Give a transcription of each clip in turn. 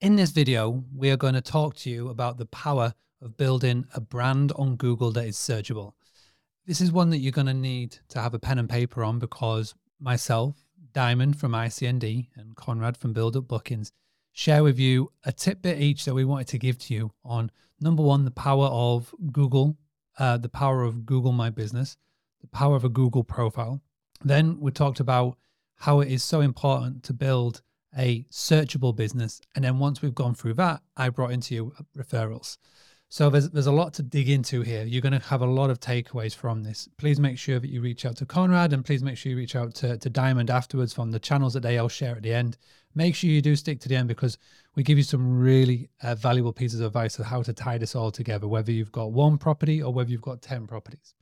In this video, we are going to talk to you about the power of building a brand on Google that is searchable. This is one that you're going to need to have a pen and paper on because myself, Diamond from ICND, and Conrad from Build Up Bookings share with you a tidbit each that we wanted to give to you on number one, the power of Google, uh, the power of Google My Business, the power of a Google profile. Then we talked about how it is so important to build a searchable business. And then once we've gone through that, I brought into you referrals. So there's there's a lot to dig into here. You're going to have a lot of takeaways from this. Please make sure that you reach out to Conrad and please make sure you reach out to, to Diamond afterwards from the channels that they all share at the end. Make sure you do stick to the end because we give you some really uh, valuable pieces of advice of how to tie this all together, whether you've got one property or whether you've got 10 properties.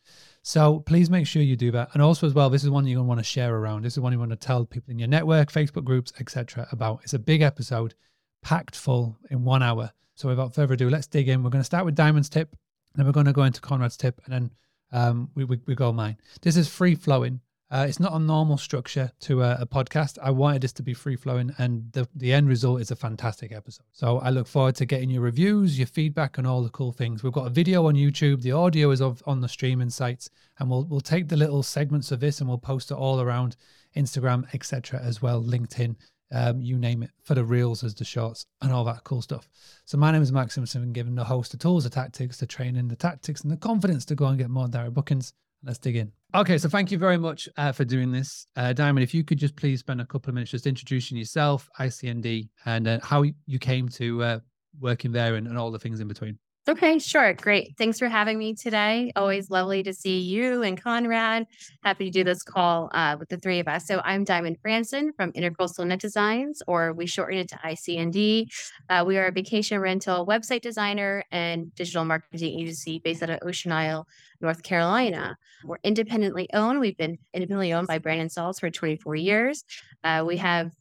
So please make sure you do that. And also as well, this is one you're going to want to share around. This is one you want to tell people in your network, Facebook groups, etc. about. It's a big episode, packed full in one hour. So without further ado, let's dig in. We're going to start with Diamond's tip, then we're going to go into Conrad's tip, and then um, we, we, we go mine. This is free flowing. Uh, it's not a normal structure to a, a, podcast. I wanted this to be free flowing, and the, the end result is a fantastic episode. So I look forward to getting your reviews, your feedback, and all the cool things. We've got a video on YouTube. The audio is of, on the streaming sites, and we'll we'll take the little segments of this and we'll post it all around Instagram, etc. as well, LinkedIn um, you name it, for the reels as the shorts and all that cool stuff. So my name is Mark Simpson, given the host the tools, the tactics, the training, the tactics, and the confidence to go and get more direct bookings. Let's dig in. Okay, so thank you very much uh, for doing this, uh, Diamond. If you could just please spend a couple of minutes just introducing yourself, ICND, and uh, how you came to uh, working there and, and all the things in between. Okay, sure. Great. Thanks for having me today. Always lovely to see you and Conrad. Happy to do this call uh, with the three of us. So I'm Diamond Franson from Intercoastal Net Designs, or we shorten it to ICND. Uh, we are a vacation rental website designer and digital marketing agency based out of Ocean Isle, North Carolina. We're independently owned. We've been independently owned by Brandon Salts for 24 years. Uh, we have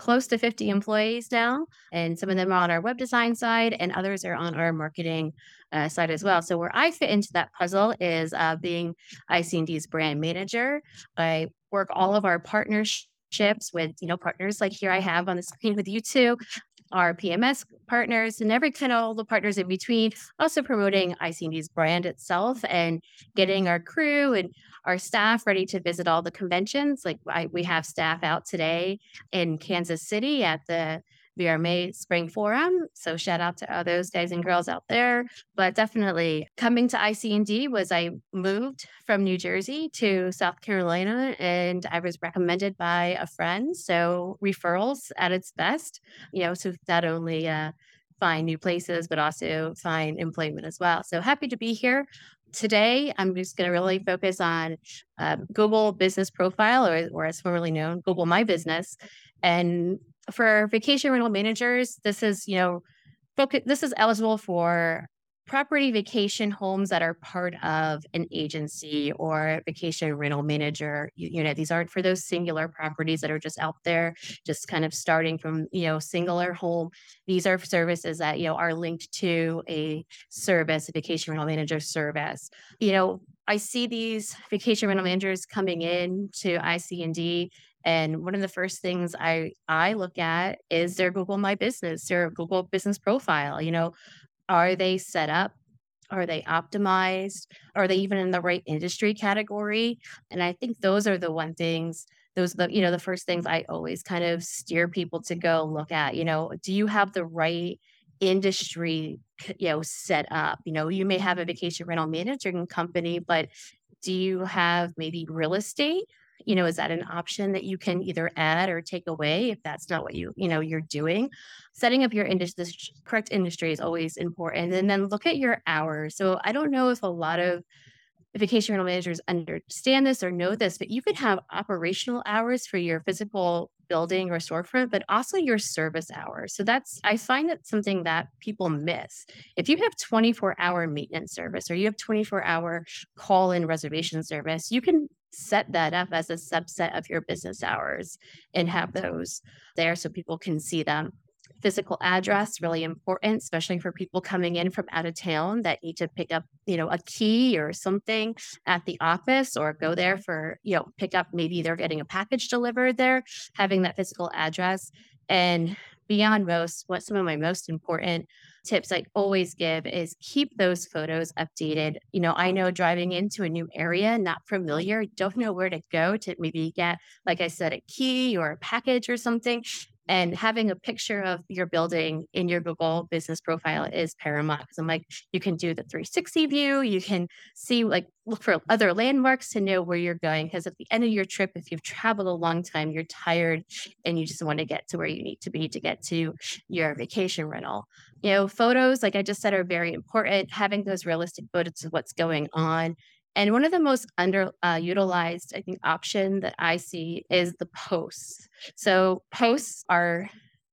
close to 50 employees now, and some of them are on our web design side, and others are on our marketing uh, side as well. So where I fit into that puzzle is uh, being ICND's brand manager. I work all of our partnerships with you know partners like here I have on the screen with you two, our PMS partners and every kind of all the partners in between, also promoting ICND's brand itself and getting our crew and our staff ready to visit all the conventions. Like I, we have staff out today in Kansas City at the VRMA Spring Forum. So shout out to all those guys and girls out there. But definitely coming to ICND was I moved from New Jersey to South Carolina and I was recommended by a friend. So referrals at its best, you know, so not only uh, find new places, but also find employment as well. So happy to be here today i'm just going to really focus on um, google business profile or, or as formerly known google my business and for vacation rental managers, this is, you know, focus, this is eligible for property vacation homes that are part of an agency or vacation rental manager unit. These aren't for those singular properties that are just out there, just kind of starting from, you know, singular home. These are services that, you know, are linked to a service, a vacation rental manager service. You know, I see these vacation rental managers coming in to ICND and one of the first things I I look at is their Google My Business, their Google Business profile. You know, are they set up? Are they optimized? Are they even in the right industry category? And I think those are the one things those are the you know the first things I always kind of steer people to go look at. You know, do you have the right industry you know set up you know you may have a vacation rental managing company but do you have maybe real estate you know is that an option that you can either add or take away if that's not what you you know you're doing? Setting up your industry correct industry is always important and then look at your hours. So i don't know if a lot of vacation rental managers understand this or know this but you could have operational hours for your physical building or storefront but also your service hours. So that's i find that something that people miss. If you have 24 hour maintenance service or you have 24 hour call in reservation service you can set that up as a subset of your business hours and have those there so people can see them. Physical address really important, especially for people coming in from out of town that need to pick up, you know, a key or something at the office or go there mm-hmm. for, you know, pick up maybe they're getting a package delivered there, having that physical address and beyond most, what some of my most important tips I always give is keep those photos updated. You know, I know driving into a new area, not familiar, don't know where to go to maybe get, like I said, a key or a package or something and having a picture of your building in your Google business profile is paramount because I'm like, you can do the 360 view, you can see, like, look for other landmarks to know where you're going. Because at the end of your trip, if you've traveled a long time, you're tired and you just want to get to where you need to be to get to your vacation rental. You know, photos, like I just said, are very important. Having those realistic photos of what's going on and one of the most underutilized, uh, I think, option that I see is the posts. So posts are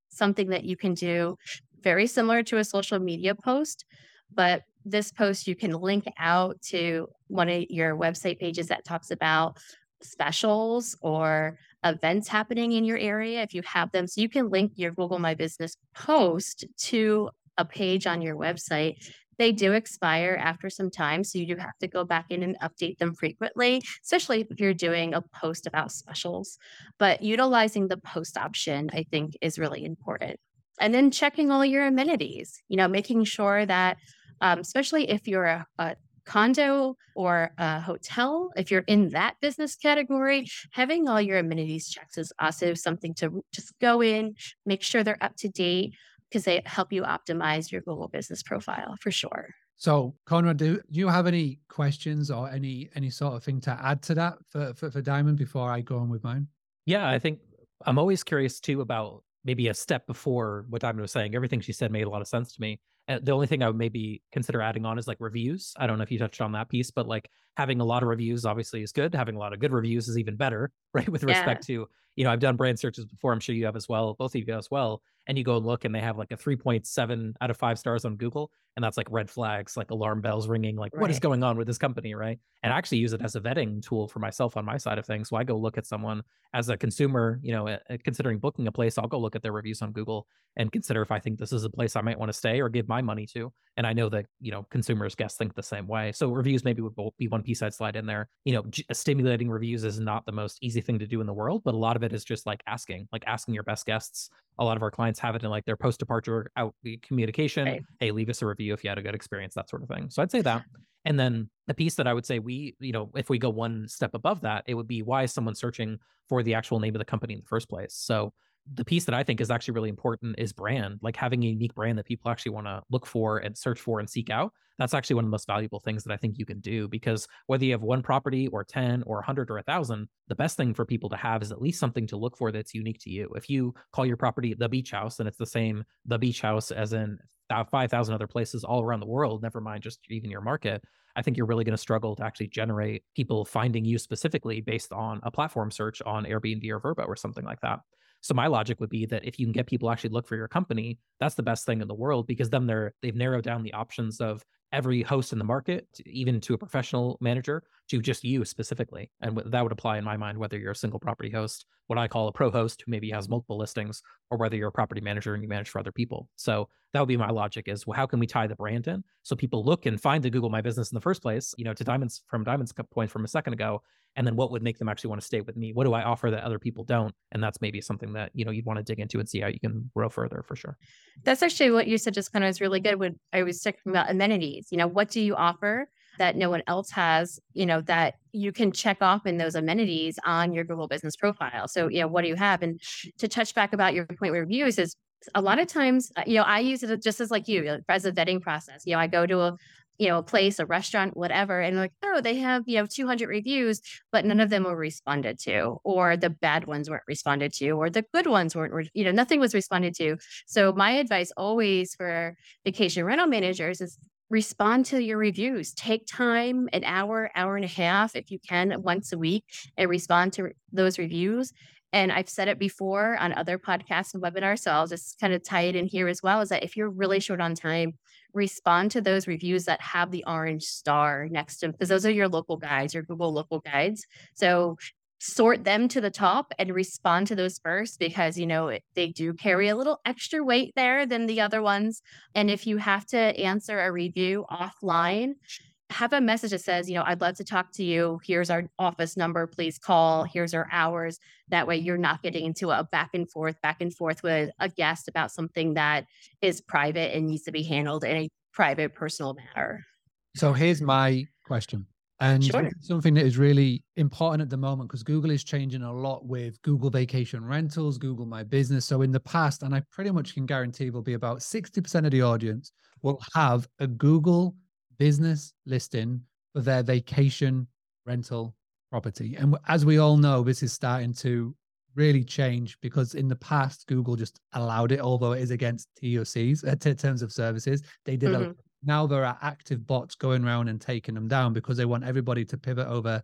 something that you can do very similar to a social media post, but this post you can link out to one of your website pages that talks about specials or events happening in your area if you have them. So you can link your Google My Business post to a page on your website they do expire after some time. So you do have to go back in and update them frequently, especially if you're doing a post about specials. But utilizing the post option, I think, is really important. And then checking all your amenities, you know, making sure that, um, especially if you're a, a condo or a hotel, if you're in that business category, having all your amenities checks is also something to just go in, make sure they're up to date because they help you optimize your Google business profile for sure. So, Conrad, do, do you have any questions or any any sort of thing to add to that for, for, for Diamond before I go on with mine? Yeah, I think I'm always curious too about maybe a step before what Diamond was saying. Everything she said made a lot of sense to me. And the only thing I would maybe consider adding on is like reviews. I don't know if you touched on that piece, but like having a lot of reviews obviously is good. Having a lot of good reviews is even better, right? With respect yeah. to, you know, I've done brand searches before. I'm sure you have as well, both of you as well and you go and look and they have like a 3.7 out of 5 stars on Google and that's like red flags like alarm bells ringing like right. what is going on with this company right and I actually use it as a vetting tool for myself on my side of things so I go look at someone as a consumer you know considering booking a place I'll go look at their reviews on Google and consider if I think this is a place I might want to stay or give my money to and I know that you know consumers guests think the same way so reviews maybe would be one piece I'd slide in there you know stimulating reviews is not the most easy thing to do in the world but a lot of it is just like asking like asking your best guests a lot of our clients have it in like their post departure out eh, communication. Right. Hey, leave us a review if you had a good experience, that sort of thing. So I'd say that. And then the piece that I would say we, you know, if we go one step above that, it would be why is someone searching for the actual name of the company in the first place? So the piece that I think is actually really important is brand, like having a unique brand that people actually want to look for and search for and seek out. That's actually one of the most valuable things that I think you can do because whether you have one property or 10 or 100 or 1,000, the best thing for people to have is at least something to look for that's unique to you. If you call your property the beach house and it's the same, the beach house as in 5,000 other places all around the world, never mind just even your market, I think you're really going to struggle to actually generate people finding you specifically based on a platform search on Airbnb or Vrbo or something like that. So my logic would be that if you can get people actually look for your company, that's the best thing in the world because then they're they've narrowed down the options of every host in the market, even to a professional manager, to just you specifically. And that would apply in my mind, whether you're a single property host, what I call a pro host who maybe has multiple listings, or whether you're a property manager and you manage for other people. So that would be my logic is, well, how can we tie the brand in so people look and find the Google My Business in the first place? You know, to Diamond's from Diamond's point from a second ago, and then what would make them actually want to stay with me? What do I offer that other people don't? And that's maybe something that you know you'd want to dig into and see how you can grow further for sure. That's actually what you said just kind of was really good. When I was talking about amenities, you know, what do you offer that no one else has, you know, that you can check off in those amenities on your Google business profile. So, you know, what do you have? And to touch back about your point reviews is a lot of times, uh, you know, I use it just as like you, as a vetting process. You know, I go to a, you know, a place, a restaurant, whatever, and like, oh, they have, you know, 200 reviews, but none of them were responded to, or the bad ones weren't responded to, or the good ones weren't, you know, nothing was responded to. So my advice always for vacation rental managers is respond to your reviews. Take time, an hour, hour and a half, if you can, once a week, and respond to those reviews. And I've said it before on other podcasts and webinars, so I'll just kind of tie it in here as well. Is that if you're really short on time, respond to those reviews that have the orange star next to them, because those are your local guides, your Google local guides. So sort them to the top and respond to those first because you know they do carry a little extra weight there than the other ones and if you have to answer a review offline have a message that says, you know, I'd love to talk to you. Here's our office number. Please call. Here's our hours. That way you're not getting into a back and forth, back and forth with a guest about something that is private and needs to be handled in a private, personal manner. So here's my question. And Sure. something that is really important at the moment because Google is changing a lot with Google Vacation Rentals, Google My Business. So in the past, and I pretty much can guarantee will be about 60% of the audience will have a Google business listing for their vacation rental property. And as we all know, this is starting to really change because in the past, Google just allowed it, although it is against TOCs, uh, t- terms of services. They did Mhm. now there are active bots going around and taking them down because they want everybody to pivot over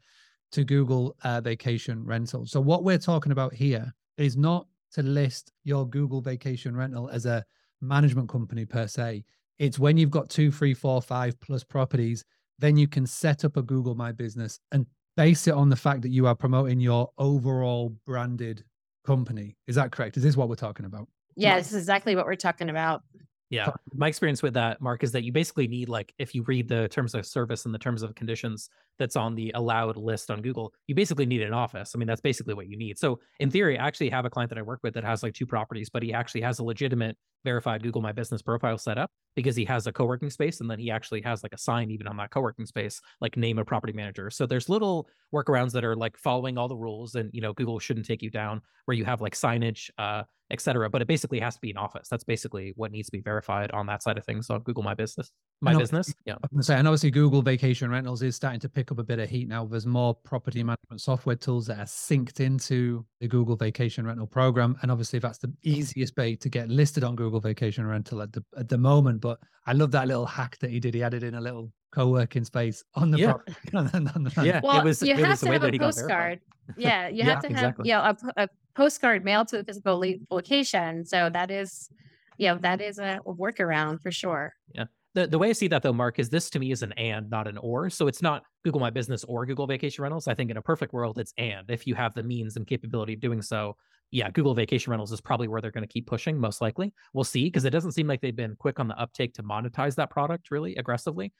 to Google uh, Vacation Rental. So what we're talking about here is not to list your Google Vacation Rental as a management company per se. It's when you've got two, three, four, five plus properties, then you can set up a Google My Business and base it on the fact that you are promoting your overall branded company. Is that correct? Is this what we're talking about? Yeah, this is exactly what we're talking about. Yeah. My experience with that, Mark, is that you basically need like if you read the terms of service and the terms of conditions that's on the allowed list on Google, you basically need an office. I mean, that's basically what you need. So in theory, I actually have a client that I work with that has like two properties, but he actually has a legitimate verified Google My Business profile set up because he has a co-working space and then he actually has like a sign even on that co-working space, like name a property manager. So there's little workarounds that are like following all the rules and you know, Google shouldn't take you down where you have like signage, uh, et cetera. But it basically has to be an office. That's basically what needs to be verified on that side of things on Google My Business. My know- business. Yeah. Say, and obviously Google Vacation Rentals is starting to pick up a bit of heat now. There's more property management software tools that are synced into the Google Vacation Rental program, and obviously that's the easiest way to get listed on Google Vacation Rental at the at the moment. But I love that little hack that he did. He added in a little co-working space on the Yeah. property. on the- on the- Yeah. Well, it was you it have was to have a he got verified. postcard. Yeah, you Yeah, have to have exactly. you know, a, p- a postcard mailed to a physical le- location. So that is, you know, that is a workaround for sure. Yeah. The, the way I see that though, Mark, is this to me is an and, not an or. So it's not Google My Business or Google Vacation Rentals. I think in a perfect world, it's and. If you have the means and capability of doing so, yeah, Google Vacation Rentals is probably where they're going to keep pushing, most likely. We'll see, because it doesn't seem like they've been quick on the uptake to monetize that product really aggressively.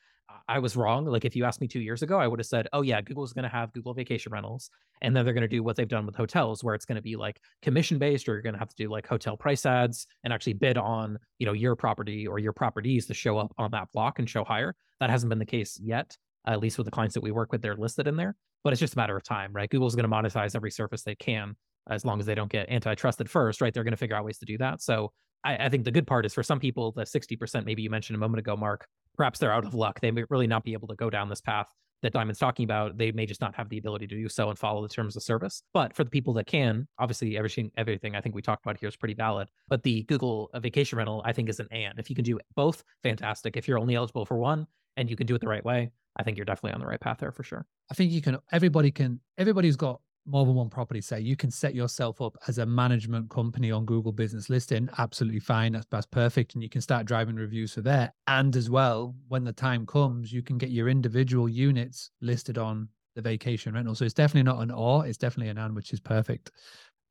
I- was wrong. Like if you asked me two years ago, I would have said, oh yeah, Google's going to have Google Vacation Rentals, and then they're going to do what they've done with hotels, where it's going to be like commission based, or you're going to have to do like hotel price ads and actually bid on, you know, your property or your properties to show up on that block and show higher. That hasn't been the case yet, at least with the clients that we work with. They're listed in there, but it's just a matter of time, right? Google's going to monetize every surface they can as long as they don't get antitrusted first, right? They're going to figure out ways to do that. So I, I think the good part is for some people, the 60% maybe you mentioned a moment ago, Mark, perhaps they're out of luck. They may really not be able to go down this path that Diamond's talking about. They may just not have the ability to do so and follow the terms of service. But for the people that can, obviously everything everything I think we talked about here is pretty valid. But the Google uh, vacation rental, I think, is an and. If you can do both, fantastic. If you're only eligible for one and you can do it the right way, I think you're definitely on the right path there for sure. I think you can. Everybody can. Everybody's got more than one property. Say you can set yourself up as a management company on Google Business Listing. Absolutely fine. That's that's perfect, and you can start driving reviews for there. And as well, when the time comes, you can get your individual units listed on the vacation rental. So it's definitely not an or. It's definitely an and, which is perfect.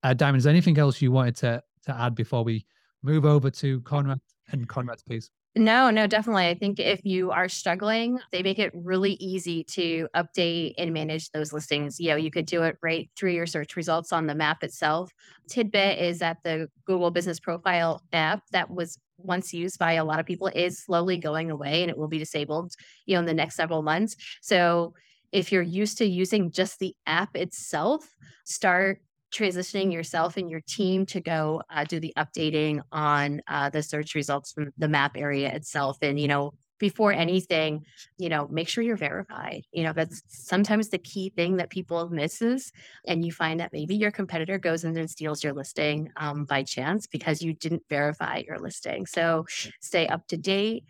Uh, Diamond, is anything else you wanted to to add before we move over to Conrad and Conrad's piece? No, no, definitely. I think if you are struggling, they make it really easy to update and manage those listings. You know, you could do it right through your search results on the map itself. Tidbit is that the Google Business Profile app that was once used by a lot of people is slowly going away and it will be disabled, you know, in the next several months. So if you're used to using just the app itself, start transitioning yourself and your team to go uh, do the updating on uh, the search results from the map area itself and you know before anything you know make sure you're verified. You know that's sometimes the key thing that people misses and you find that maybe your competitor goes in and steals your listing um, by chance because you didn't verify your listing. So stay up to date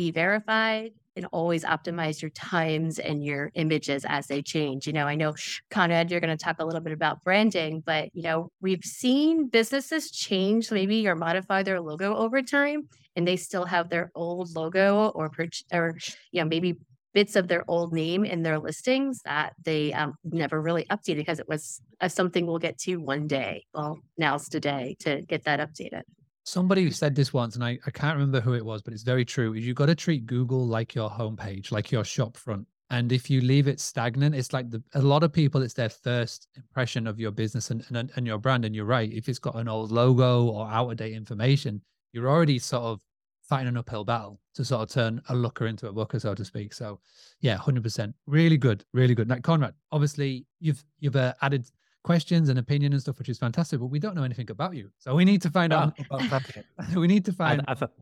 be verified and always optimize your times and your images as they change. You know, I know Conrad, you're going to talk a little bit about branding, but you know, we've seen businesses change maybe or modify their logo over time, and they still have their old logo or or you know maybe bits of their old name in their listings that they um, never really updated because it was uh, something we'll get to one day. Well, now's today to get that updated. Somebody said this once, and I, I can't remember who it was, but it's very true. Is you got to treat Google like your homepage, like your shop front. And if you leave it stagnant, it's like the, a lot of people, it's their first impression of your business and, and, and your brand. And you're right. If it's got an old logo or out of date information, you're already sort of fighting an uphill battle to sort of turn a looker into a booker, so to speak. So, yeah, hundred percent, really good, really good. Now, Conrad, obviously, you've you've uh, added questions and opinion and stuff, which is fantastic. But we don't know anything about you, so we need to find out about we need to find. I, I, thought,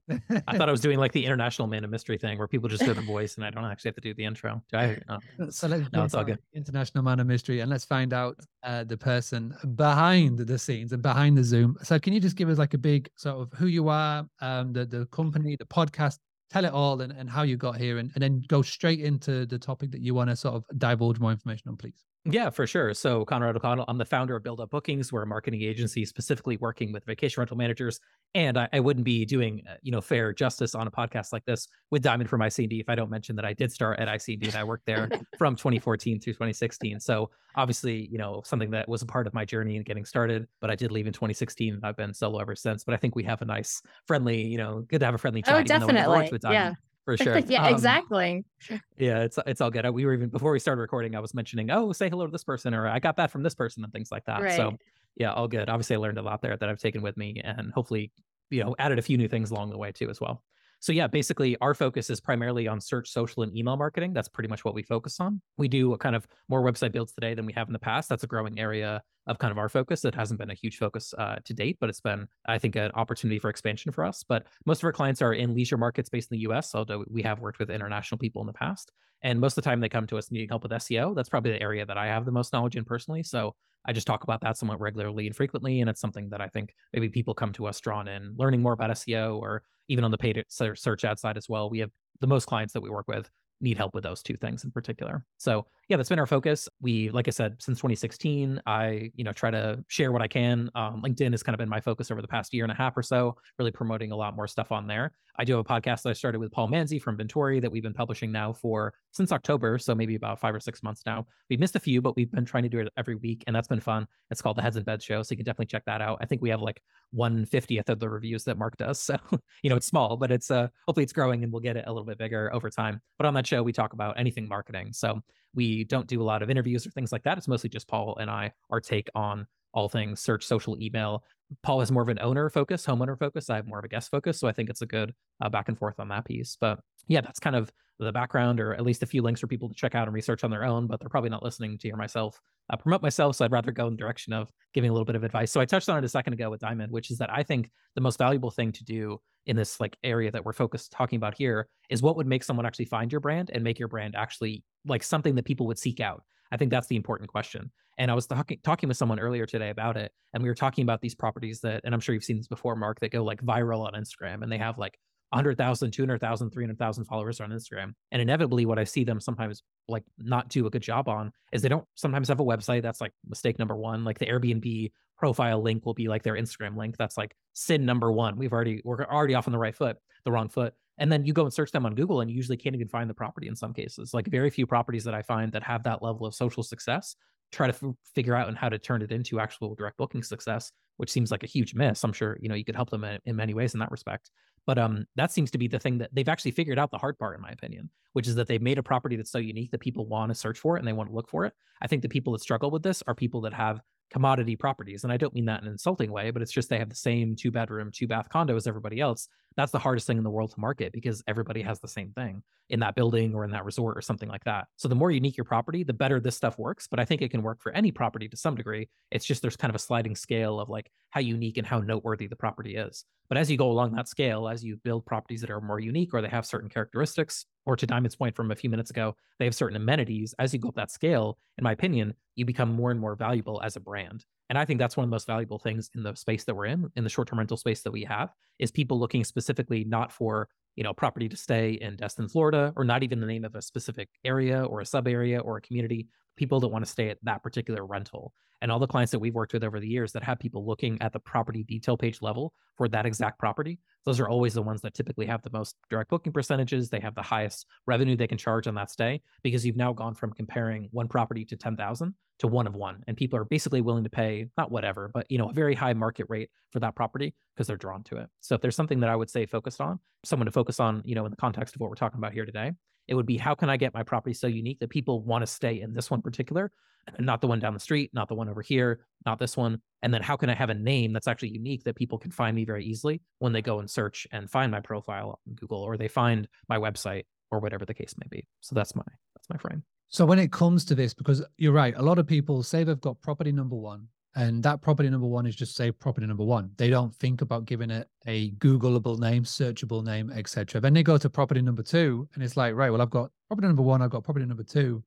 I thought I was doing like the international man of mystery thing, where people just hear the voice and I don't actually have to do the intro. Do I? No. So let's no, it's all good. International man of mystery, and let's find out uh, the person behind the scenes and behind the Zoom. So, can you just give us like a big sort of who you are, um, the the company, the podcast, tell it all and, and how you got here and, and then go straight into the topic that you want to sort of divulge more information on please yeah, for sure. So Conrad O'Connell, I'm the founder of Build Up Bookings. We're a marketing agency specifically working with vacation rental managers. And I, I wouldn't be doing, uh, you know, fair justice on a podcast like this with Diamond from ICD if I don't mention that I did start at ICD and I worked there from 2014 through 2016. So obviously, you know, something that was a part of my journey in getting started, but I did leave in 2016 and I've been solo ever since. But I think we have a nice, friendly, you know, good to have a friendly chat. Oh, definitely. yeah for sure. yeah, um, exactly. Yeah, it's it's all good. We were even before we started recording, I was mentioning, oh, say hello to this person, or I got that from this person, and things like that. Right. So yeah, all good. Obviously, I learned a lot there that I've taken with me, and hopefully, you know, added a few new things along the way too as well. So yeah, basically our focus is primarily on search, social, and email marketing. That's pretty much what we focus on. We do a kind of more website builds today than we have in the past. That's a growing area of kind of our focus. It hasn't been a huge focus uh, to date, but it's been, I think, an opportunity for expansion for us. But most of our clients are in leisure markets based in the US, although we have worked with international people in the past. And most of the time they come to us needing help with SEO. That's probably the area that I have the most knowledge in personally. So I just talk about that somewhat regularly and frequently. And it's something that I think maybe people come to us drawn in, learning more about SEO or even on the paid search ad side as well. We have the most clients that we work with need help with those two things in particular. So yeah, that's been our focus. We, like I said, since 2016, I, you know, try to share what I can. Um, LinkedIn has kind of been my focus over the past year and a half or so, really promoting a lot more stuff on there. I do have a podcast that I started with Paul Manzi from Vintory that we've been publishing now for since October, so maybe about five or six months now. We've missed a few, but we've been trying to do it every week, and that's been fun. It's called the Heads and Beds Show, so you can definitely check that out. I think we have like 150th of the reviews that Mark does, so you know it's small, but it's uh hopefully it's growing and we'll get it a little bit bigger over time. But on that show, we talk about anything marketing. So we don't do a lot of interviews or things like that. It's mostly just Paul and I, our take on all things search, social, email. Paul has more of an owner focus, homeowner focus. I have more of a guest focus. So I think it's a good uh, back and forth on that piece. But yeah, that's kind of the background, or at least a few links for people to check out and research on their own. But they're probably not listening to hear myself uh, promote myself. So I'd rather go in the direction of giving a little bit of advice. So I touched on it a second ago with Diamond, which is that I think the most valuable thing to do in this like area that we're focused talking about here is what would make someone actually find your brand and make your brand actually like something that people would seek out. I think that's the important question. And I was talking talking with someone earlier today about it, and we were talking about these properties that, and I'm sure you've seen this before, Mark, that go like viral on Instagram, and they have like 100,000, 200,000, 300,000 followers on Instagram. And inevitably, what I see them sometimes like not do a good job on is they don't sometimes have a website. That's like mistake number one. Like the Airbnb profile link will be like their Instagram link. That's like sin number one. We've already, we're already off on the right foot, the wrong foot. And then you go and search them on Google and you usually can't even find the property in some cases. Like very few properties that I find that have that level of social success try to f- figure out and how to turn it into actual direct booking success, which seems like a huge miss. I'm sure, you know, you could help them in, in many ways in that respect. But um, that seems to be the thing that they've actually figured out the hard part, in my opinion, which is that they've made a property that's so unique that people want to search for it and they want to look for it. I think the people that struggle with this are people that have commodity properties. And I don't mean that in an insulting way, but it's just they have the same two bedroom, two bath condo as everybody else. That's the hardest thing in the world to market because everybody has the same thing in that building or in that resort or something like that. So the more unique your property, the better this stuff works. But I think it can work for any property to some degree. It's just there's kind of a sliding scale of like how unique and how noteworthy the property is. But as you go along that scale, as you build properties that are more unique or they have certain characteristics, or to Diamond's point from a few minutes ago, they have certain amenities. As you go up that scale, in my opinion, you become more and more valuable as a brand. And I think that's one of the most valuable things in the space that we're in, in the short-term rental space that we have, is people looking specifically not for you know property to stay in Destin, Florida, or not even the name of a specific area or a sub area or a community. People that want to stay at that particular rental. And all the clients that we've worked with over the years that have people looking at the property detail page level for that mm-hmm. exact property, those are always the ones that typically have the most direct booking percentages. They have the highest revenue they can charge on that stay because you've now gone from comparing one property to 10,000 to one of one. And people are basically willing to pay not whatever, but you know, a very high market rate for that property because they're drawn to it. So if there's something that I would say focused on, someone to focus on, you know, in the context of what we're talking about here today, it would be how can I get my property so unique that people want to stay in this one particular, not the one down the street, not the one over here, not this one. And then how can I have a name that's actually unique that people can find me very easily when they go and search and find my profile on Google or they find my website or whatever the case may be. So that's my that's my frame. So when it comes to this, because you're right, a lot of people say they've got property number one, and that property number one is just say property number one. They don't think about giving it a Googleable name, searchable name, etc. Then they go to property number two, and it's like, right, well, I've got property number one, I've got property number two.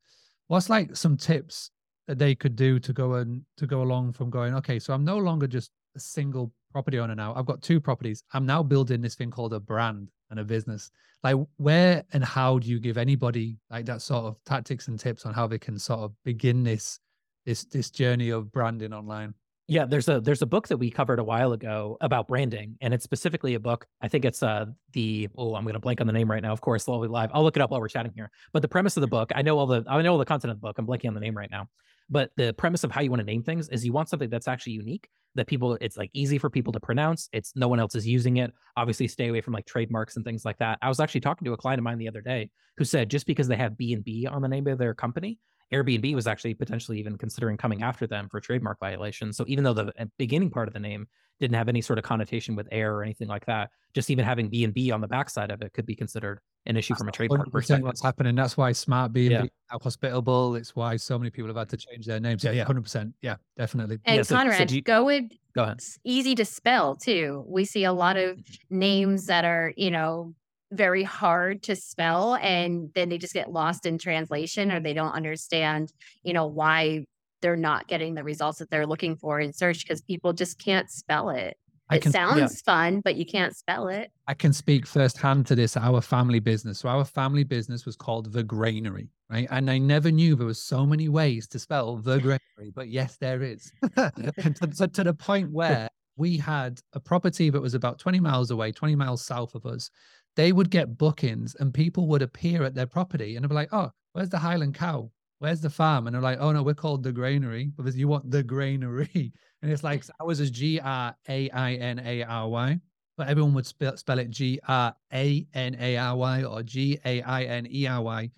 What's like some tips that they could do to go and to go along from going, okay, so I'm no longer just a single property owner now. I've got two properties. I'm now building this thing called a brand and a business. Like where and how do you give anybody like that sort of tactics and tips on how they can sort of begin this this this journey of branding online? Yeah, there's a there's a book that we covered a while ago about branding, and it's specifically a book. I think it's uh the oh I'm gonna blank on the name right now. Of course, slowly live. I'll look it up while we're chatting here. But the premise of the book, I know all the I know all the content of the book. I'm blanking on the name right now. But the premise of how you want to name things is you want something that's actually unique that people it's like easy for people to pronounce. It's no one else is using it. Obviously, stay away from like trademarks and things like that. I was actually talking to a client of mine the other day who said just because they have B and B on the name of their company, Airbnb was actually potentially even considering coming after them for trademark violations. So even though the uh, beginning part of the name didn't have any sort of connotation with air or anything like that, just even having B and B on the backside of it could be considered an issue from a trademark perspective. What's happening? That's why Smart B and B yeah. hospitable. It's why so many people have had to change their names. Yeah, yeah, hundred percent. Yeah, definitely. And yeah, so, Conrad, so you, go with go ahead. easy to spell too. We see a lot of names that are you know very hard to spell and then they just get lost in translation or they don't understand you know why they're not getting the results that they're looking for in search because people just can't spell it I it can, sounds yeah. fun, but you can't spell it. I can speak firsthand to this. Our family business. So our family business was called the Granary, right? And I never knew there was so many ways to spell the Granary, but yes, there is. to, to the point where we had a property that was about 20 miles away, 20 miles south of us. They would get bookings and people would appear at their property and they'd be like, oh, where's the Highland cow? Where's the farm? And they're like, oh no, we're called the granary because you want the granary. And it's like ours is G R A I N A R Y, but everyone would spell, spell it G R A N A R Y or G A I N E R Y.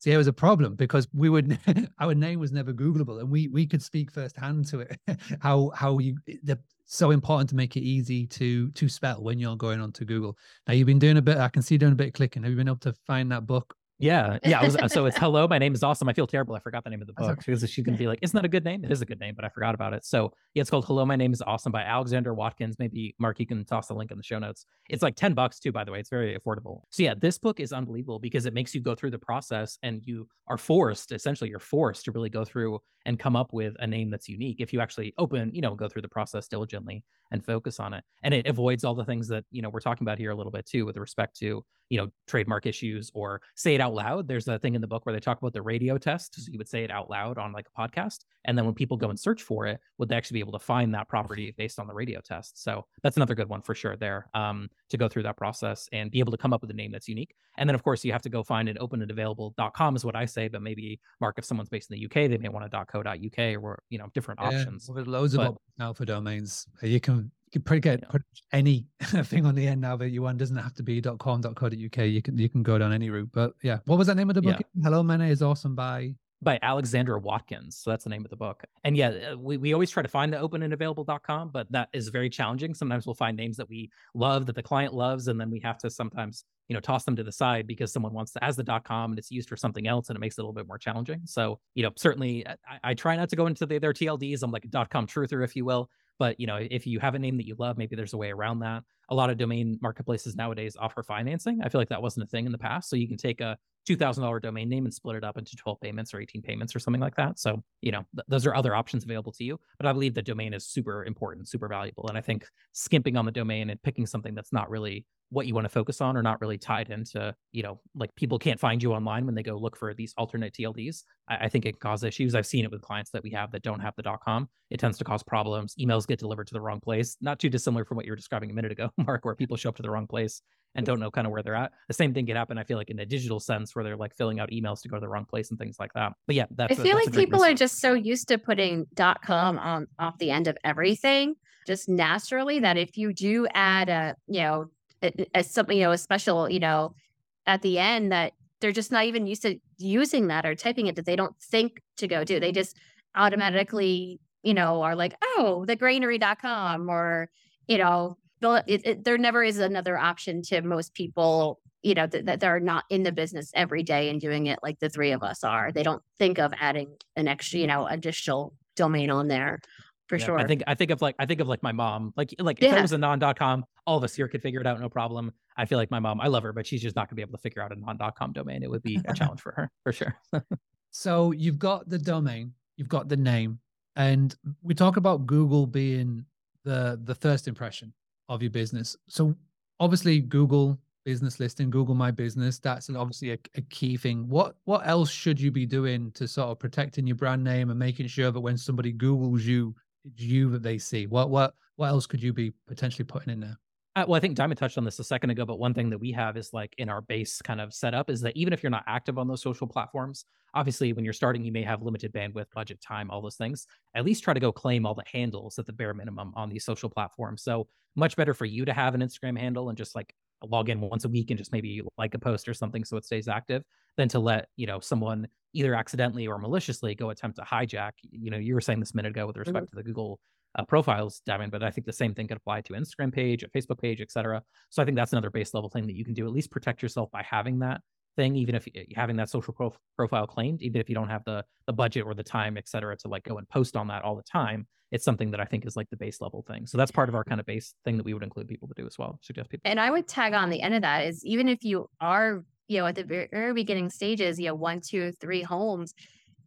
See, it was a problem because we would our name was never Googleable, and we we could speak firsthand to it how how you the so important to make it easy to to spell when you're going on to Google. Now you've been doing a bit. I can see doing a bit of clicking. Have you been able to find that book yeah, yeah. Was, uh, so it's hello. My name is awesome. I feel terrible. I forgot the name of the book because she's gonna be like, "Isn't that a good name?" It is a good name, but I forgot about it. So yeah, it's called "Hello, My Name Is Awesome" by Alexandra Watkins. Maybe Mark, you can toss the link in the show notes. It's like ten bucks too, by the way. It's very affordable. So yeah, this book is unbelievable because it makes you go through the process, and you are forced, essentially, you're forced to really go through and come up with a name that's unique if you actually open, you know, go through the process diligently and focus on it. And it avoids all the things that, you know, we're talking about here a little bit too with respect to, you know, trademark issues or say it out loud. There's a thing in the book where they talk about the radio test. So you would say it out loud on like a podcast. And then when people go and search for it, would they actually be able to find that property based on the radio test? So that's another good one for sure there um, to go through that process and be able to come up with a name that's unique. And then of course you have to go find an open and available.com is what I say, but maybe Mark, if someone's based in the UK, they may want a .co.uk or, you know, different yeah, options. Well, there's loads but, of options now for domains. You can can pretty get yeah. any thing on the end now that you want. It doesn't have to be .com.co.uk. You can you can go down any route. But yeah, what was that name of the book? Yeah. Hello, Mene is awesome by by Alexandra Watkins. So that's the name of the book. And yeah, uh, we, we always try to find the open and available.com, but that is very challenging. Sometimes we'll find names that we love that the client loves, and then we have to sometimes, you know, toss them to the side because someone wants to as the .com and it's used for something else and it makes it a little bit more challenging. So, you know, certainly uh, I, I try not to go into the, their TLDs. I'm like a .com truther, if you will. But you know, if you have a name that you love, maybe there's a way around that. A lot of domain marketplaces nowadays offer financing. I feel like that wasn't a thing in the past. So you can take a $2,000 domain name and split it up into 12 payments or 18 payments or something like that. So, you know, th- those are other options available to you. But I believe the domain is super important, super valuable. And I think skimping on the domain and picking something that's not really what you want to focus on or not really tied into, you know, like people can't find you online when they go look for these alternate TLDs. I, I think it can cause issues. I've seen it with clients that we have that don't have the .com. It tends to cause problems. Emails get delivered to the wrong place. Not too dissimilar from what you were describing a minute ago, Mark, where people show up to the wrong place and don't know kind of where they're at. The same thing could happen, I feel like, in a digital sense where they're like filling out emails to go to the wrong place and things like that. But yeah, that's I feel like people are just so used to putting .dot .com on off the end of everything, just naturally that if you do add a, you know, a, a something, you know, a special, you know, at the end that they're just not even used to using that or typing it that they don't think to go do. They just automatically, you know, are like, oh, the granary.com or, you know, it, it, there never is another option to most people, you know, that, that they're not in the business every day and doing it like the three of us are. They don't think of adding an extra, you know, additional domain on there for yeah, sure. I think I think of like I think of like my mom. Like like if it was a non.com, all of us here could figure it out, no problem. I feel like my mom, I love her, but she's just not gonna be able to figure out a non.com domain. It would be a challenge for her for sure. so you've got the domain, you've got the name, and we talk about Google being the the first impression of your business. So obviously Google business listing, Google My Business, that's mm-hmm. obviously a, a, key thing. What what else should you be doing to sort of protecting your brand name and making sure that when somebody Googles you, it's you that they see? What what what else could you be potentially putting in there? Uh, well, I think Diamond touched on this a second ago, but one thing that we have is like in our base kind of setup is that even if you're not active on those social platforms, obviously when you're starting, you may have limited bandwidth, budget, time, all those things. At least try to go claim all the handles at the bare minimum on these social platforms. So much better for you to have an Instagram handle and just like log in once a week and just maybe like a post or something so it stays active than to let you know someone either accidentally or maliciously go attempt to hijack you know you were saying this minute ago with respect mm-hmm. to the google uh, profiles, Diamond, but I think the same thing could apply to Instagram page, a Facebook page, etc. So I think that's another base level thing that you can do. At least protect yourself by having that thing, even if you having that social prof- profile claimed, even if you don't have the the budget or the time, etc., to like go and post on that all the time. It's something that I think is like the base level thing. So that's part of our kind of base thing that we would include people to do as well. Suggest people. And I would tag on the end of that is even if you are, you know, at the very beginning stages, you know, one, two, three homes,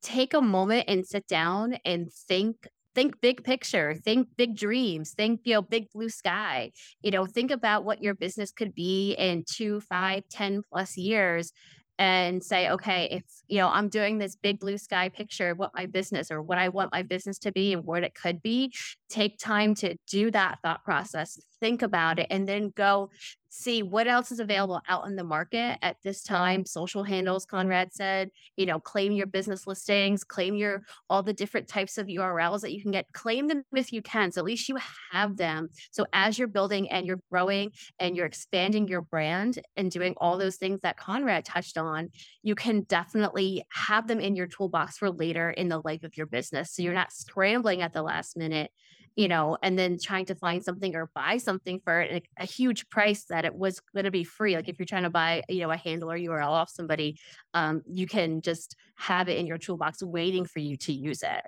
take a moment and sit down and think think big picture think big dreams think you know big blue sky you know think about what your business could be in two five ten plus years and say okay if you know i'm doing this big blue sky picture of what my business or what i want my business to be and what it could be take time to do that thought process think about it and then go see what else is available out in the market at this time social handles conrad said you know claim your business listings claim your all the different types of urls that you can get claim them if you can so at least you have them. So as you're building and you're growing and you're expanding your brand and doing all those things that conrad touched on you can definitely have them in your toolbox for later in the life of your business. So you're not scrambling at the last minute you know, and then trying to find something or buy something for a, a huge price that it was going to be free. Like if you're trying to buy, you know, a handle or URL off somebody, um, you can just have it in your toolbox waiting for you to use it.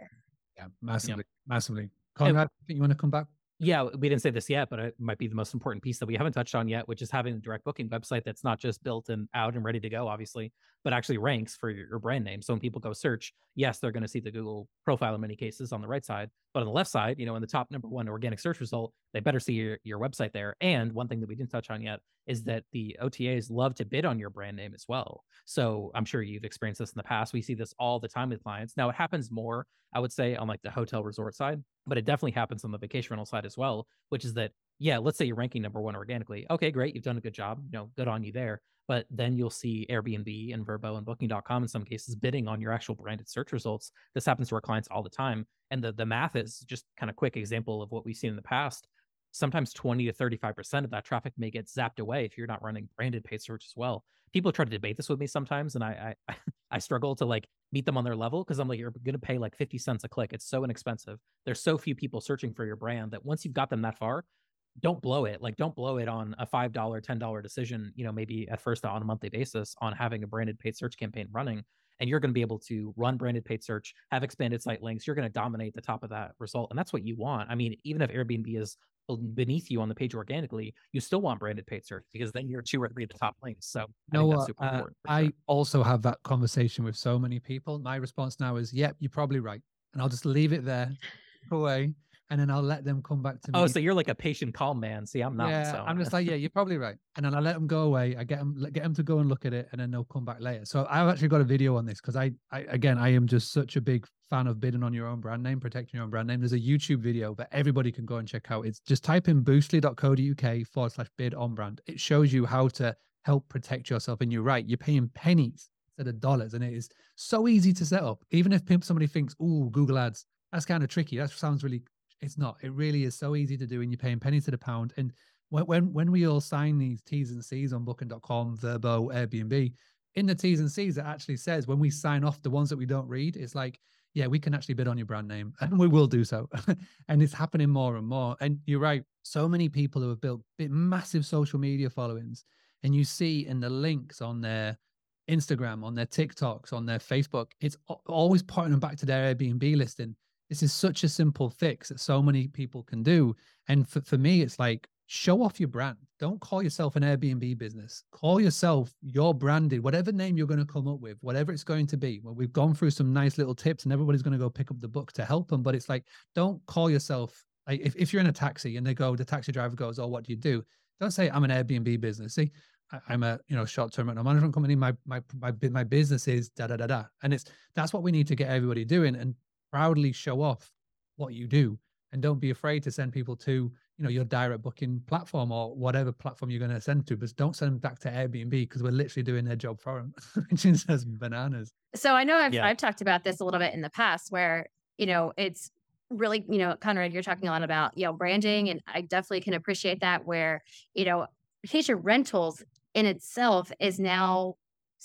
Yeah, massively, yeah. massively. Conrad, you want to come back? Yeah, we didn't say this yet, but it might be the most important piece that we haven't touched on yet, which is having a direct booking website that's not just built and out and ready to go, obviously, but actually ranks for your, brand name. So when people go search, yes, they're going to see the Google profile in many cases on the right side, but on the left side, you know, in the top number one organic search result, they better see your, your website there. And one thing that we didn't touch on yet is that the OTAs love to bid on your brand name as well. So I'm sure you've experienced this in the past. We see this all the time with clients. Now it happens more, I would say, on like the hotel resort side but it definitely happens on the vacation rental side as well, which is that, yeah, let's say you're ranking number one organically. Okay, great. You've done a good job. You know, good on you there. But then you'll see Airbnb and Vrbo and Booking.com in some cases bidding on your actual branded search results. This happens to our clients all the time. And the, the math is just kind of quick example of what we've seen in the past. Sometimes 20 to 35% of that traffic may get zapped away if you're not running branded paid search as well people try to debate this with me sometimes, and I I, I struggle to like meet them on their level because I'm like, you're gonna pay like 50 cents a click. It's so inexpensive. There's so few people searching for your brand that once you've got them that far, don't blow it. Like don't blow it on a five dollar, ten dollar decision, you know, maybe at first on a monthly basis on having a branded paid search campaign running. And you're going to be able to run branded paid search, have expanded site links. You're going to dominate the top of that result. And that's what you want. I mean, even if Airbnb is beneath you on the page organically, you still want branded paid search because then you're two or three of the top links. So no, uh, I also have that conversation with so many people. My response now is, "Yep, you're probably right," and I'll just leave it there. Away and then I'll let them come back to oh, me. Oh, so you're like a patient, calm man. See, I'm not. Yeah, so. I'm just like, yeah, you're probably right. And then I let them go away. I get them, get them to go and look at it, and then they'll come back later. So I've actually got a video on this because I, I, again, I am just such a big fan of bidding on your own brand name, protecting your own brand name. There's a YouTube video that everybody can go and check out. It's just type in boostly.co.uk forward slash bid on brand. It shows you how to help protect yourself. And you're right, you're paying pennies instead of dollars, and it is so easy to set up. Even if somebody thinks, "Oh, Google Ads," that's kind of tricky. That sounds really it's not. It really is so easy to do, and you're paying pennies to the pound. And when when, when we all sign these T's and C's on Booking.com, Vrbo, Airbnb, in the T's and C's, it actually says when we sign off the ones that we don't read, it's like, yeah, we can actually bid on your brand name, and we will do so. and it's happening more and more. And you're right. So many people who have built massive social media followings, and you see in the links on their Instagram, on their TikToks, on their Facebook, it's always pointing them back to their Airbnb listing this is such a simple fix that so many people can do. And for, for me, it's like show off your brand. Don't call yourself an Airbnb business. Call yourself your branded, whatever name you're going to come up with, whatever it's going to be. Well, we've gone through some nice little tips and everybody's going to go pick up the book to help them. But it's like, don't call yourself like if, if you're in a taxi and they go, the taxi driver goes, Oh, what do you do? Don't say I'm an Airbnb business. See, I'm a you know short-term rental management company. My my my my business is da da da da, and it's that's what we need to get everybody doing. And proudly show off what you do and don't be afraid to send people to you know your direct booking platform or whatever platform you're going to send to but don't send them back to airbnb because we're literally doing their job for them which is bananas so i know I've, yeah. I've talked about this a little bit in the past where you know it's really you know conrad you're talking a lot about you know branding and i definitely can appreciate that where you know vacation rentals in itself is now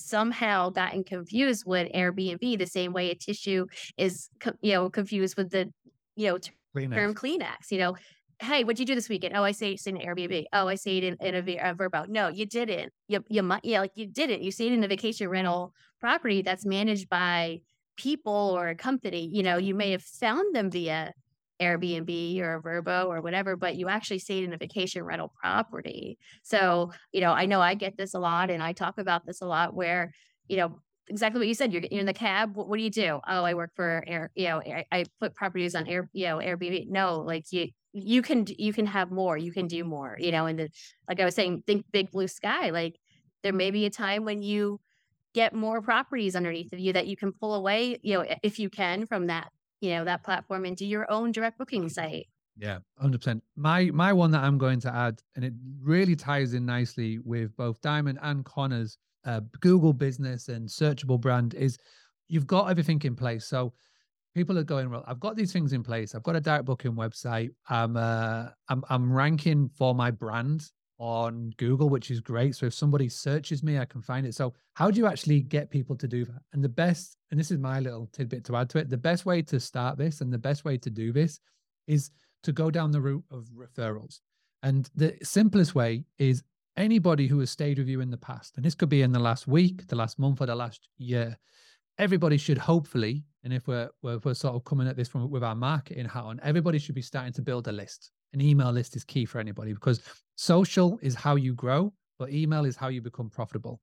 somehow gotten confused with Airbnb the same way a tissue is, you know, confused with the, you know, Kleenex. term Kleenex. You know, hey, what'd you do this weekend? Oh, I say it's in Airbnb. Oh, I say it in, in a, a Vrbo. No, you didn't. You you might yeah, like you didn't. You stayed in a vacation rental property that's managed by people or a company. You know, you may have found them via Airbnb or a Vrbo or whatever, but you actually stayed in a vacation rental property. So, you know, I know I get this a lot and I talk about this a lot where, you know, exactly what you said. You're, you're in the cab. What, what, do you do? Oh, I work for Air, you know, I, I put properties on Air, you know, Airbnb. No, like you, you can, you can have more, you can do more, you know, and the, like I was saying, think big blue sky. Like there may be a time when you get more properties underneath of you that you can pull away, you know, if you can from that you know that platform into your own direct booking site. Yeah 100% my my one that i'm going to add and it really ties in nicely with both diamond and conrad's uh, google business and searchable brand is you've got everything in place. So people are going well i've got these things in place. I've got a direct booking website. I'm uh i'm, I'm ranking for my brand on Google, which is great. So if somebody searches me, I can find it. So how do you actually get people to do that? And the best, and this is my little tidbit to add to it, the best way to start this and the best way to do this is to go down the route of referrals. And the simplest way is anybody who has stayed with you in the past, and this could be in the last week, the last month, or the last year. Everybody should hopefully, and if we're, we're, we're sort of coming at this from with our marketing hat on, everybody should be starting to build a list an email list is key for anybody because social is how you grow, but email is how you become profitable.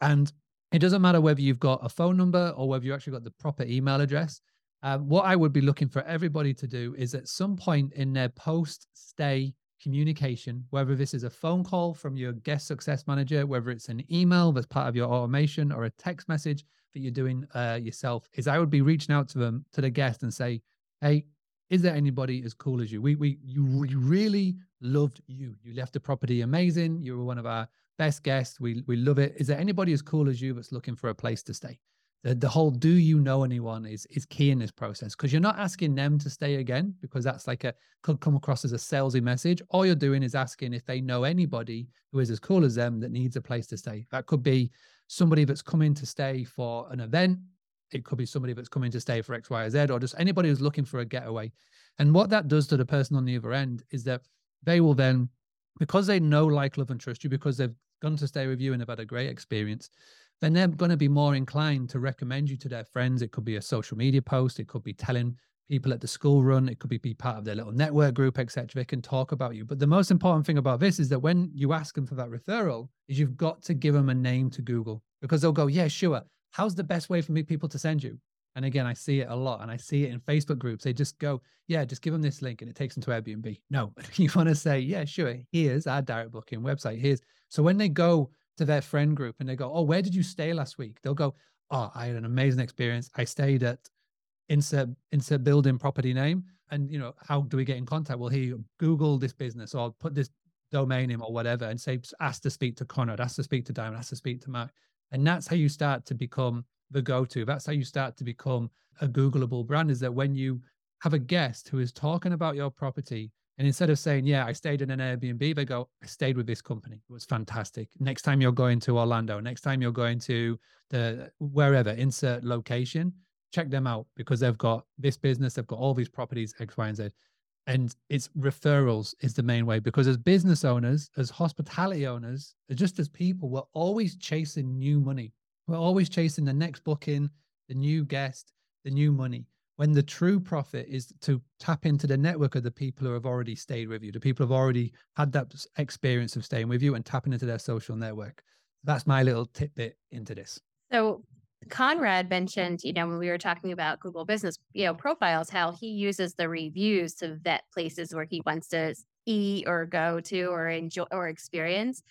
And it doesn't matter whether you've got a phone number or whether you actually got the proper email address. Um, what I would be looking for everybody to do is at some point in their post stay communication, whether this is a phone call from your guest success manager, whether it's an email that's part of your automation or a text message that you're doing uh, yourself, is I would be reaching out to them, to the guest and say, Hey, is there anybody as cool as you? We we you we really loved you. You left the property amazing. You were one of our best guests. We we love it. Is there anybody as cool as you that's looking for a place to stay? The, the whole do you know anyone is is key in this process because you're not asking them to stay again because that's like a could come across as a salesy message. All you're doing is asking if they know anybody who is as cool as them that needs a place to stay. That could be somebody that's coming to stay for an event it could be somebody that's coming to stay for X, Y, or Z, or just anybody who's looking for a getaway. And what that does to the person on the other end is that they will then, because they know, like, love, and trust you, because they've gone to stay with you and have had a great experience, then they're going to be more inclined to recommend you to their friends. It could be a social media post, it could be telling people at the school run, it could be, be part of their little network group, etc. They can talk about you. But the most important thing about this is that when you ask them for that referral, is you've got to give them a name to Google because they'll go, yeah, sure how's the best way for me people to send you? And again, I see it a lot and I see it in Facebook groups. They just go, yeah, just give them this link and it takes them to Airbnb. No, you want to say, yeah, sure. Here's our direct booking website. Here's so when they go to their friend group and they go, oh, where did you stay last week? They'll go, oh, I had an amazing experience. I stayed at insert insert building property name. And you know, how do we get in contact? Well, here Google this business or put this domain name or whatever and say, ask to speak to Conrad, ask to speak to Diamond, ask to speak to Mark. And that's how you start to become the go-to. That's how you start to become a Googleable brand. Is that when you have a guest who is talking about your property, and instead of saying, "Yeah, I stayed in an Airbnb," they go, "I stayed with this company. It was fantastic." Next time you're going to Orlando, next time you're going to the wherever insert location, check them out because they've got this business, they've got all these properties X, Y, and Z. And it's referrals is the main way because as business owners, as hospitality owners, just as people, we're always chasing new money. We're always chasing the next booking, the new guest, the new money. When the true profit is to tap into the network of the people who have already stayed with you, the people who have already had that experience of staying with you and tapping into their social network. That's my little tidbit into this. So Conrad mentioned, you know, when we were talking about Google Business, you know, profiles, how he uses the reviews to vet places where he wants to eat or go to or enjoy or experience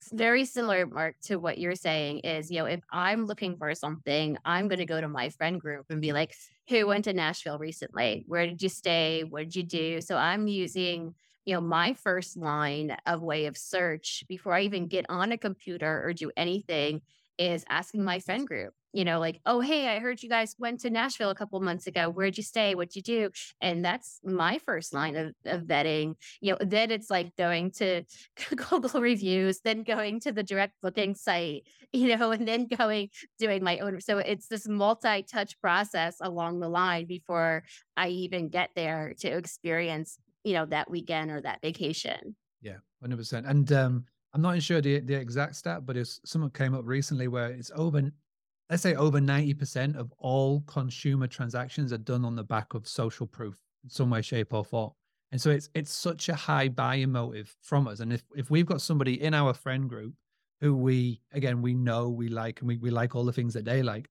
It's very similar, Mark, to what you're saying is, you know, if I'm looking for something, I'm going to go to my friend group and be like, who went to Nashville recently? Where did you stay? What did you do? So I'm using, you know, my first line of way of search before I even get on a computer or do anything is asking my friend group, you know, like, oh, hey, I heard you guys went to Nashville a couple months ago. Where'd you stay? What'd you do? And that's my first line of, of vetting. You know, then it's like going to Google reviews, then going to the direct booking site, you know, and then going doing my own. So it's this multi touch process along the line before I even get there to experience, you know, that weekend or that vacation. Yeah, 100%. And, um, I'm not sure the, the exact stat, but it's someone came up recently where it's over, let's say over 90% of all consumer transactions are done on the back of social proof in some way, shape, or form. And so it's it's such a high buying motive from us. And if if we've got somebody in our friend group who we again we know we like and we, we like all the things that they like,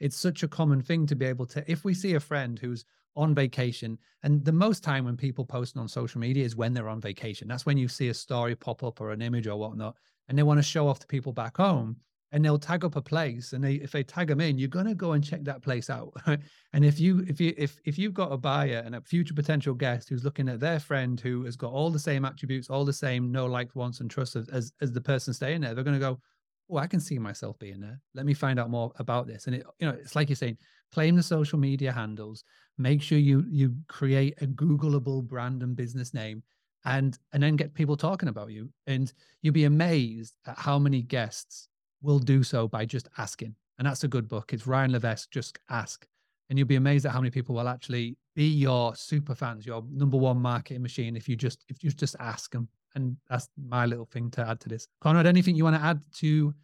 it's such a common thing to be able to if we see a friend who's on vacation. And the most time when people post on social media is when they're on vacation. That's when you see a story pop up or an image or whatnot, and they want to show off to people back home. And they'll tag up a place, and they if they tag them in, you're gonna go and check that place out. and if you if you if if you've got a buyer and a future potential guest who's looking at their friend who has got all the same attributes, all the same no likes, wants, and trusts as as, the person staying there, they're gonna go, oh, I can see myself being there. Let me find out more about this. And it, you know, it's like you're saying, claim the social media handles, make sure you you create a googleable brand and business name and and then get people talking about you and you'll be amazed at how many guests will do so by just asking and that's a good book it's ryan levesque just ask and you'll be amazed at how many people will actually be your super fans your number one marketing machine if you just if you just ask them and that's my little thing to add to this conrad anything you want to add to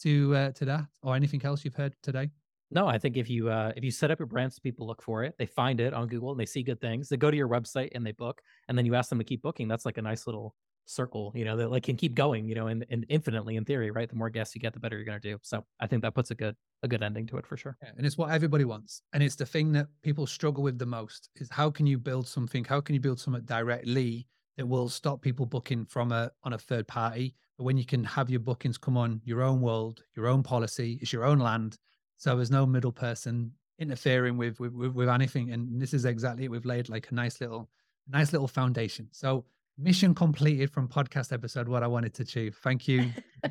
to uh, to that or anything else you've heard today no, I think if you uh, if you set up your brand people look for it, they find it on Google and they see good things. They go to your website and they book, and then you ask them to keep booking. That's like a nice little circle, you know, that like can keep going, you know, and, and infinitely in theory, right? The more guests you get, the better you're gonna do. So I think that puts a good a good ending to it for sure. Yeah, and it's what everybody wants, and it's the thing that people struggle with the most is how can you build something? How can you build something directly that will stop people booking from a on a third party? But when you can have your bookings come on your own world, your own policy, it's your own land so there's no middle person interfering with, with with, anything. And this is exactly it. We've laid like a nice little nice little foundation. So mission completed from podcast episode what I wanted to achieve. Thank you.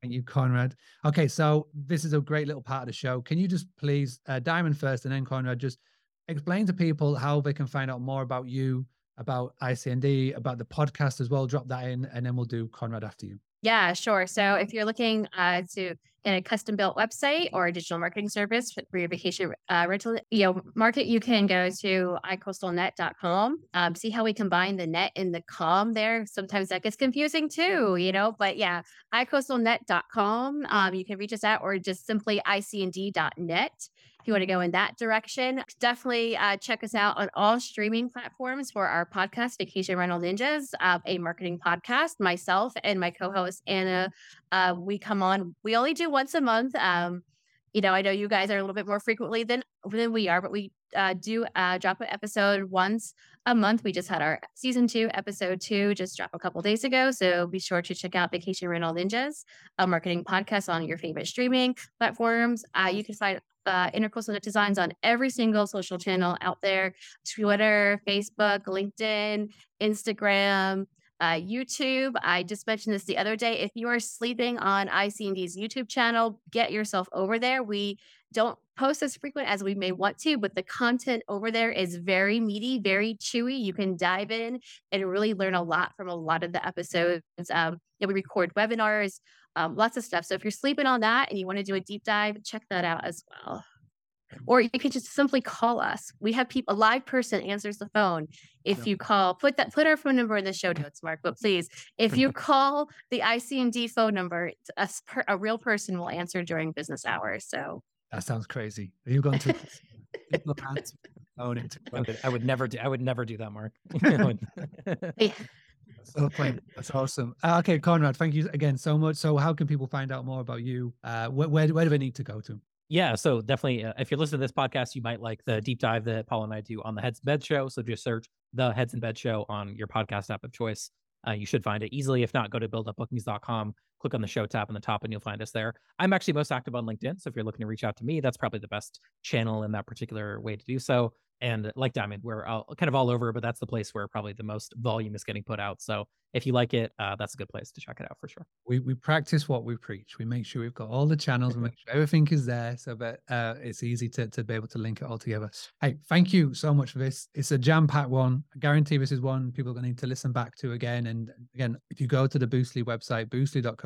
Thank you, Conrad. Okay, so this is a great little part of the show. Can you just please, uh, Diamond first and then Conrad, just explain to people how they can find out more about you, about ICND, about the podcast as well. Drop that in, and then we'll do Conrad after you. Yeah, sure. So if you're looking uh, to in a custom built website or a digital marketing service for your vacation uh, rental, you know, market, you can go to icoastalnet.com. Um, see how we combine the net and the com there. Sometimes that gets confusing too, you know. But yeah, icoastalnet.com. Um, you can reach us at or just simply icnd.net you want to go in that direction, definitely uh, check us out on all streaming platforms for our podcast, Vacation Rental Ninjas, uh, a marketing podcast. Myself and my co host, Anna, uh, we come on, we only do once a month. Um, you know, I know you guys are a little bit more frequently than than we are, but we uh, do uh, drop an episode once a month. We just had our season two, episode two, just drop a couple days ago. So be sure to check out Vacation Rental Ninjas, a marketing podcast on your favorite streaming platforms. Uh, you can find uh, Intercoastal Net Designs on every single social channel out there Twitter, Facebook, LinkedIn, Instagram, uh, YouTube. I just mentioned this the other day. If you are sleeping on IC&D's YouTube channel, get yourself over there. We don't post as frequent as we may want to, but the content over there is very meaty, very chewy. You can dive in and really learn a lot from a lot of the episodes. Um, we record webinars, um, lots of stuff. So if you're sleeping on that and you want to do a deep dive, check that out as well. Or you can just simply call us. We have people, a live person answers the phone. If you call, put that, put our phone number in the show notes, Mark. But please, if you call the IC&D phone number, a, a real person will answer during business hours. So that sounds crazy. Are you going to? own it. I would, I would never do. I would never do that, Mark. yeah. So funny. That's awesome. Uh, okay, Conrad, thank you again so much. So, how can people find out more about you? Uh, where, where, where do they need to go to? Yeah, so definitely, uh, if you're listening to this podcast, you might like the deep dive that Paul and I do on the Heads in Beds Show. So just search the Heads in Beds Show on your podcast app of choice. Uh, you should find it easily. If not, go to buildupbookings.com, click on the show tab on the top, and you'll find us there. I'm actually most active on LinkedIn. So if you're looking to reach out to me, that's probably the best channel in that particular way to do so. And like Diamond, we're all, kind of all over, but that's the place where probably the most volume is getting put out. So if you like it, uh, that's a good place to check it out for sure. We we practice what we preach. We make sure we've got all the channels, we make sure everything is there, so that uh, it's easy to to be able to link it all together. Hey, thank you so much for this. It's a jam packed one. I guarantee this is one people are going to need to listen back to again. And again, if you go to the Boostly website,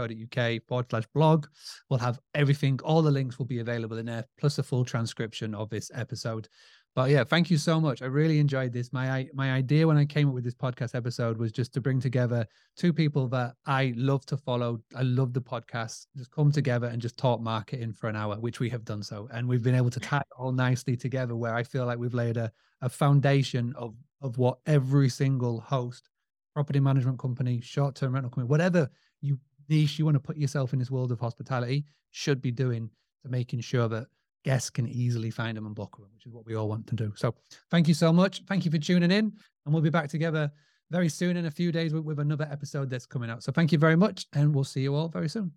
boostly.co.uk forward slash blog, we'll have everything. All the links will be available in there, plus a full transcription of this episode. But yeah, thank you so much. I really enjoyed this. My my idea when I came up with this podcast episode was just to bring together two people that I love to follow. I love the podcast. Just come together and just talk marketing for an hour, which we have done so, and we've been able to tie it all nicely together. Where I feel like we've laid a, a foundation of of what every single host, property management company, short term rental company, whatever you niche you want to put yourself in this world of hospitality, should be doing to making sure that guests can easily find them and book them, which is what we all want to do. So thank you so much. Thank you for tuning in. And we'll be back together very soon in a few days with, with another episode that's coming out. So thank you very much. And we'll see you all very soon.